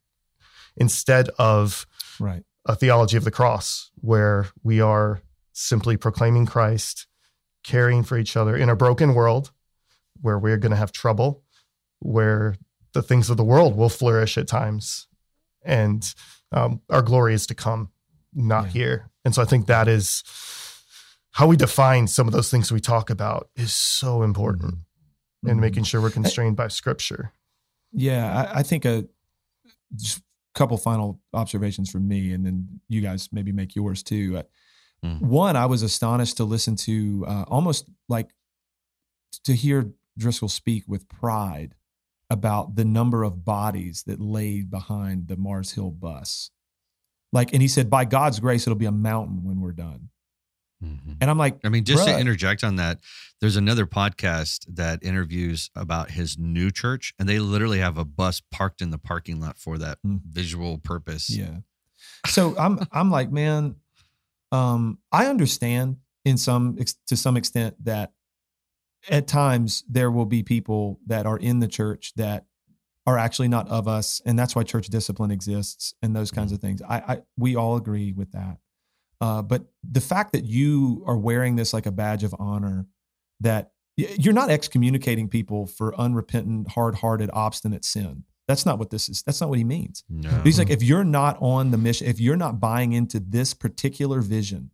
instead of Right. a theology of the cross where we are simply proclaiming Christ, caring for each other in a broken world where we're going to have trouble, where the things of the world will flourish at times, and um, our glory is to come, not Yeah. here. And so I think that is how we define some of those things we talk about is so important in Mhm. making sure we're constrained by Scripture. Yeah, I, I think a just couple final observations from me, and then you guys maybe make yours too. Uh, Mm. One, I was astonished to listen to uh, almost like to hear Driscoll speak with pride about the number of bodies that laid behind the Mars Hill bus. Like, and he said, by God's grace, it'll be a mountain when we're done. Mhm. And I'm like, I mean, just Bruh. to interject on that, there's another podcast that interviews about his new church, and they literally have a bus parked in the parking lot for that Mm. visual purpose. Yeah. So I'm I'm like, man, um, I understand in some to some extent that at times there will be people that are in the church that are actually not of us, and that's why church discipline exists and those kinds of things. I, I we all agree with that. Uh, but the fact that you are wearing this like a badge of honor, that you're not excommunicating people for unrepentant, hard-hearted, obstinate sin. That's not what this is. That's not what he means. No. He's like, if you're not on the mission, if you're not buying into this particular vision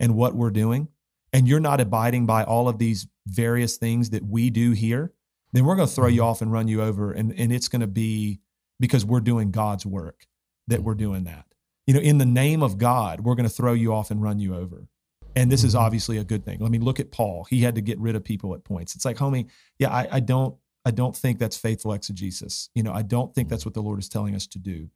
and what we're doing, and you're not abiding by all of these various things that we do here, then we're going to throw you off and run you over. And, and it's going to be because we're doing God's work that we're doing that. You know, in the name of God, we're going to throw you off and run you over. And this is Mhm. obviously a good thing. I mean, look at Paul. He had to get rid of people at points. It's like, homie, yeah, I, I don't, I don't think that's faithful exegesis. You know, I don't think that's what the Lord is telling us to do.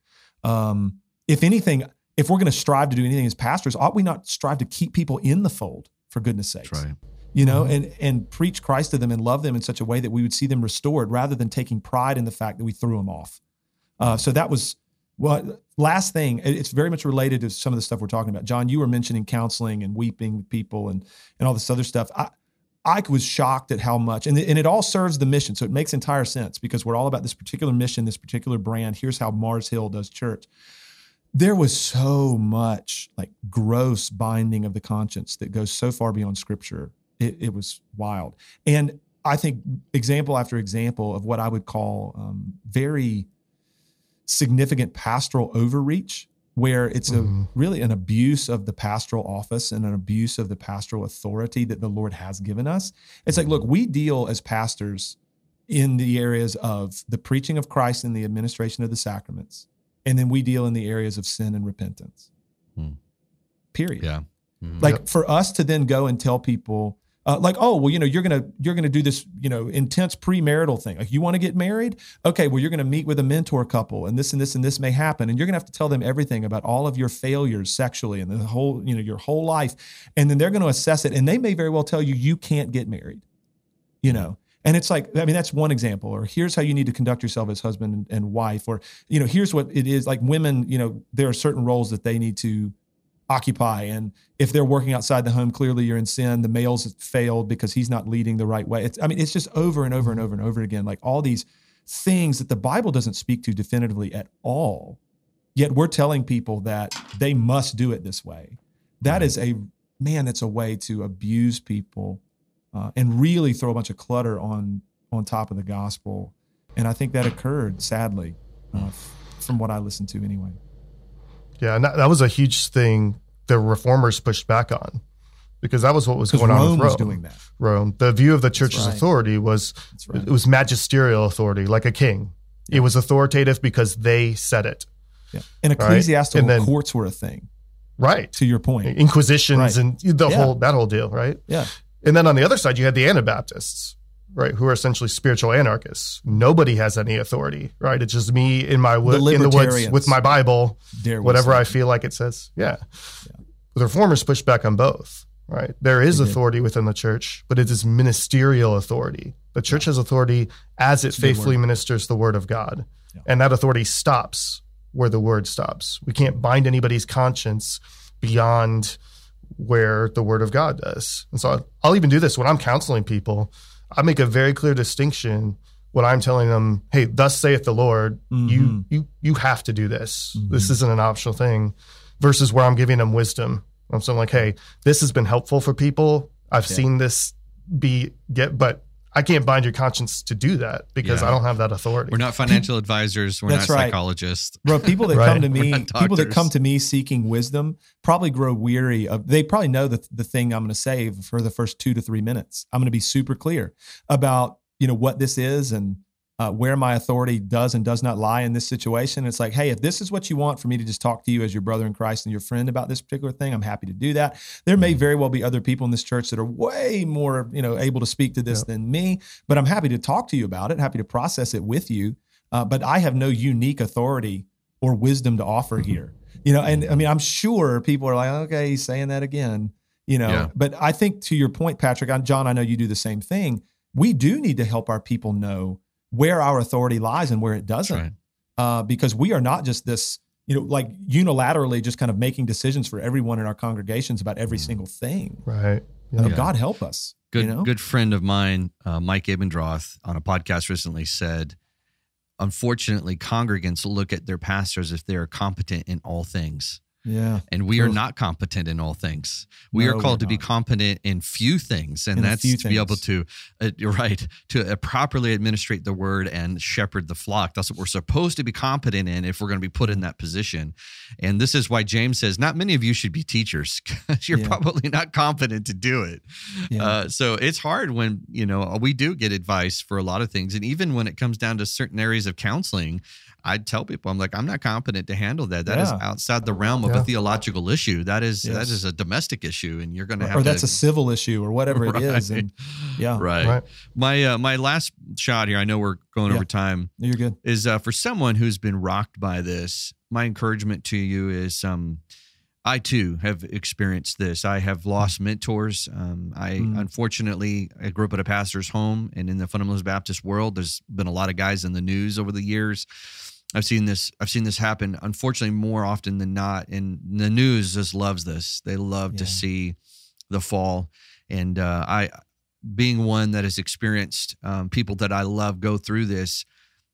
Um, if anything, if we're going to strive to do anything as pastors, ought we not strive to keep people in the fold for goodness sakes? That's right. You know, and and preach Christ to them and love them in such a way that we would see them restored, rather than taking pride in the fact that we threw them off. Uh, so that was what last thing. It's very much related to some of the stuff we're talking about. Jon, you were mentioning counseling and weeping with people and and all this other stuff. I I was shocked at how much, and, and it all serves the mission. So it makes entire sense because we're all about this particular mission, this particular brand. Here's how Mars Hill does church. There was so much like gross binding of the conscience that goes so far beyond scripture. It, it was wild. And I think example after example of what I would call um, very significant pastoral overreach where it's a Mhm. really an abuse of the pastoral office and an abuse of the pastoral authority that the Lord has given us. It's like, look, we deal as pastors in the areas of the preaching of Christ and the administration of the sacraments, and then we deal in the areas of sin and repentance. Hmm. Period. Yeah. Mhm. Like for us to then go and tell people, uh, like, oh, well, you know, you're gonna you're gonna do this, you know, intense premarital thing. Like, you want to get married? Okay, well, you're gonna meet with a mentor couple, and this and this and this may happen, and you're gonna have to tell them everything about all of your failures sexually and the whole, you know, your whole life, and then they're gonna assess it, and they may very well tell you you can't get married, you know. And it's like, I mean, that's one example. Or here's how you need to conduct yourself as husband and, and wife. Or, you know, here's what it is. Like women, you know, there are certain roles that they need to occupy. And if they're working outside the home, clearly you're in sin. The male's failed because he's not leading the right way. It's, I mean, it's just over and over and over and over again, like all these things that the Bible doesn't speak to definitively at all. Yet we're telling people that they must do it this way. That is a man. That's a way to abuse people uh, and really throw a bunch of clutter on on top of the gospel. And I think that occurred sadly, uh, from what I listened to anyway. Yeah, and that, that was a huge thing the reformers pushed back on because that was what was going on Rome with Rome. was doing that. Rome. The view of the church's right. authority was right. it was magisterial authority, like a king. It was authoritative because they said it. Yeah. And ecclesiastical And then- courts were a thing. Right. To your point, Inquisitions Right. and the Yeah. whole that whole deal, right? yeah, And then on the other side, you had the Anabaptists, right, who are essentially spiritual anarchists. Nobody has any authority, right? It's just me in my wood, in the woods with my Bible, whatever. I feel like it says. Yeah. The reformers push back on both, right? There is They did. authority within the church, but it is ministerial authority. The church has authority as it good faithfully ministers the word of God. Yeah. And that authority stops where the word stops. We can't bind anybody's conscience beyond where the word of God does. And so I'll even do this when I'm counseling people. I make a very clear distinction when I'm telling them, "Hey, thus saith the Lord, you Mhm. you you have to do this. Mhm. This isn't an optional thing." Versus where I'm giving them wisdom. I'm saying like, "Hey, this has been helpful for people. I've Yeah. seen this be get, but I can't bind your conscience to do that because Yeah. I don't have that authority." We're not financial advisors. We're That's not right. psychologists. Bro, people that [LAUGHS] Right. come to me, people that come to me seeking wisdom, probably grow weary of. They probably know the the thing I'm going to say for the first two to three minutes. I'm going to be super clear about you know what this is and uh, where my authority does and does not lie in this situation. It's like, hey, if this is what you want for me to just talk to you as your brother in Christ and your friend about this particular thing, I'm happy to do that. There may Mm-hmm. very well be other people in this church that are way more you know able to speak to this Yep. than me, but I'm happy to talk to you about it. Happy to process it with you. Uh, but I have no unique authority or wisdom to offer Mm-hmm. here. You know, and I mean, I'm sure people are like, okay, he's saying that again. You know, Yeah. but I think to your point, Patrick, Jon, I know you do the same thing. We do need to help our people know where our authority lies and where it doesn't, right. uh, because we are not just this, you know, like unilaterally just kind of making decisions for everyone in our congregations about every single thing. right. You know, Mm. Yeah. God help us. Good, you know? good friend of mine, uh, Mike Abendroth, on a podcast recently said, unfortunately, congregants look at their pastors if they are competent in all things. Yeah. And we are not competent in all things. We No, are called to be competent in few things, and In that's to be able to, uh, you're right, to uh, properly administrate the word and shepherd the flock. That's what we're supposed to be competent in if we're going to be put in that position. And this is why James says, not many of you should be teachers [LAUGHS] because you're Yeah. probably not competent to do it. Yeah. Uh, so it's hard when you know we do get advice for a lot of things, and even when it comes down to certain areas of counseling, I tell people I'm like I'm not competent to handle that. That is Yeah. outside the realm of Yeah. a theological issue. That is that Yes. is a domestic issue, and you're going to have or to, that's a civil issue or whatever it [LAUGHS] is. And yeah, right. Right. My uh, my last shot here. I know we're going Yeah. over time. you're good. Is uh, for someone who's been rocked by this. My encouragement to you is um, I too have experienced this. I have lost mentors. Um, I Mm. unfortunately I grew up at a pastor's home, and in the fundamentalist Baptist world, there's been a lot of guys in the news over the years. I've seen this. I've seen this happen. Unfortunately, more often than not, and the news just loves this. They love to see the fall, and uh, I, being one that has experienced um, people that I love go through this,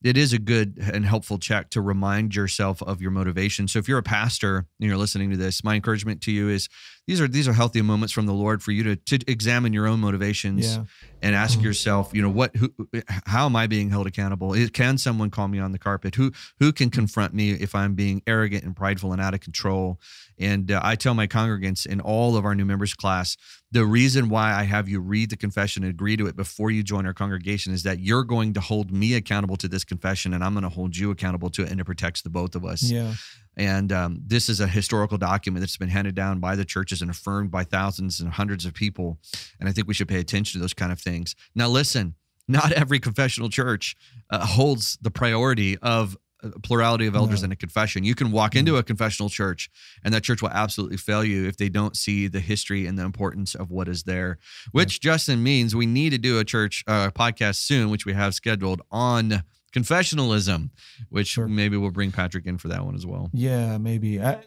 it is a good and helpful check to remind yourself of your motivation. So if you're a pastor and you're listening to this, my encouragement to you is these are these are healthy moments from the Lord for you to to examine your own motivations Yeah. And ask Mhm. yourself, you know, what who how am I being held accountable? Can someone call me on the carpet? Who who can confront me if I'm being arrogant and prideful and out of control? And uh, I tell my congregants in all of our new members class, the reason why I have you read the confession and agree to it before you join our congregation is that you're going to hold me accountable to this confession and I'm going to hold you accountable to it and it protects the both of us. Yeah. And um, this is a historical document that's been handed down by the churches and affirmed by thousands and hundreds of people. And I think we should pay attention to those kind of things. Now, listen, not every confessional church uh, holds the priority of plurality of elders No. in a confession. You can walk into a confessional church and that church will absolutely fail you if they don't see the history and the importance of what is there, which Justin means we need to do a church uh, podcast soon, which we have scheduled on confessionalism, which Sure. maybe we'll bring Patrick in for that one as well. Yeah, maybe. I,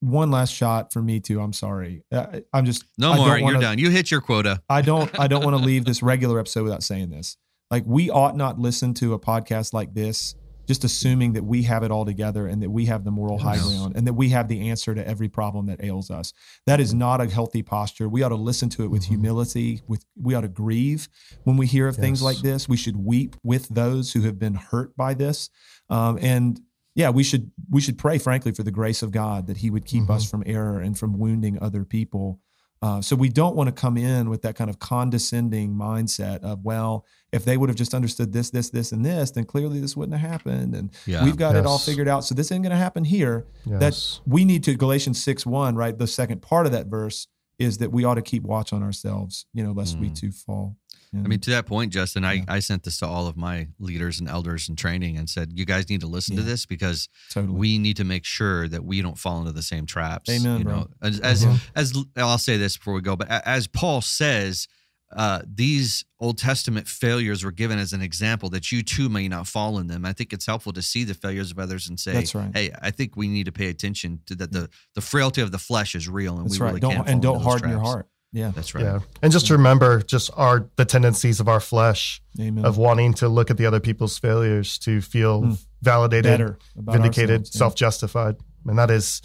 one last shot for me too. I'm sorry. I, I'm just No I more. don't You're done. You hit your quota. I don't. I don't want to [LAUGHS] leave this regular episode without saying this. Like we ought not listen to a podcast like this just assuming that we have it all together and that we have the moral high ground and that we have the answer to every problem that ails us. That is not a healthy posture. We ought to listen to it with Mhm. humility. With we ought to grieve when we hear of things like this. We should weep with those who have been hurt by this. Um, and yeah, we should we should pray, frankly, for the grace of God that He would keep us from error and from wounding other people. Uh, so we don't want to come in with that kind of condescending mindset of, well, if they would have just understood this, this, this, and this, then clearly this wouldn't have happened. And Yeah. we've got it all figured out. So this ain't going to happen here. Yes. That we need to Galatians 6 1, right? The second part of that verse is that we ought to keep watch on ourselves, you know, lest we Mm. too fall. I mean, to that point, Justin, I, Yeah. I sent this to all of my leaders and elders in training and said, you guys need to listen to this because totally. we need to make sure that we don't fall into the same traps. Amen, you bro. know, as as, Mhm. as I'll say this before we go, but as Paul says, uh, these Old Testament failures were given as an example that you too may not fall in them. I think it's helpful to see the failures of others and say, That's right. "Hey, I think we need to pay attention to that. The the frailty of the flesh is real, and That's we right. really don't, can't and don't harden your heart. Yeah. That's right. Yeah. And just to remember just our the tendencies of our flesh Amen. of wanting to look at the other people's failures to feel Mm. validated, vindicated, yeah. self-justified. And that is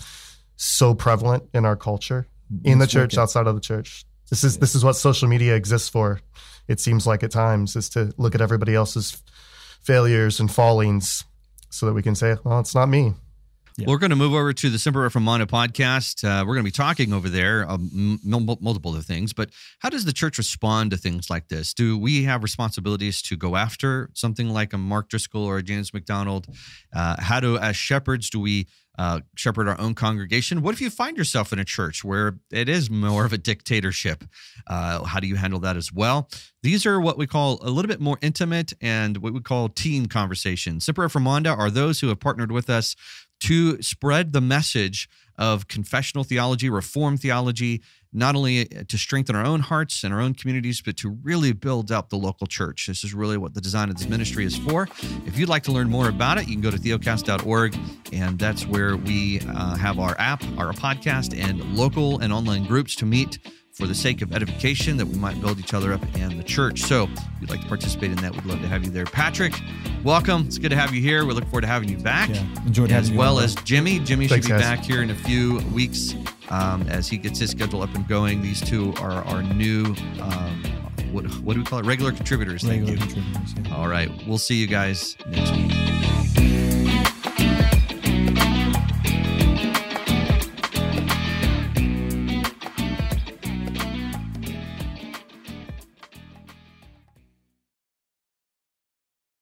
so prevalent in our culture, in the church, wicked. outside of the church. This is this is what social media exists for. It seems like at times is to look at everybody else's failures and fallings so that we can say, well, it's not me. Yeah. We're going to move over to the Semper Reformanda podcast. Uh, we're going to be talking over there um, m- multiple other things, but how does the church respond to things like this? Do we have responsibilities to go after something like a Mark Driscoll or a James MacDonald? Uh, how do, as shepherds, do we uh, shepherd our own congregation? What if you find yourself in a church where it is more of a dictatorship? Uh, how do you handle that as well? These are what we call a little bit more intimate and what we call team conversations. Semper Reformanda are those who have partnered with us to spread the message of confessional theology, reform theology, not only to strengthen our own hearts and our own communities, but to really build up the local church. This is really what the design of this ministry is for. If you'd like to learn more about it, you can go to theocast.org, and that's where we uh, have our app, our podcast, and local and online groups to meet for the sake of edification that we might build each other up and the church. So if you'd like to participate in that, we'd love to have you there. Patrick, welcome. It's good to have you here. We look forward to having you back Yeah. Enjoyed as having you well on. as Jimmy. Jimmy Thanks, should be guys. back here in a few weeks um, as he gets his schedule up and going. These two are our new, um, what, what do we call it? Regular contributors. Thank you. contributors. yeah. All right. We'll see you guys next week.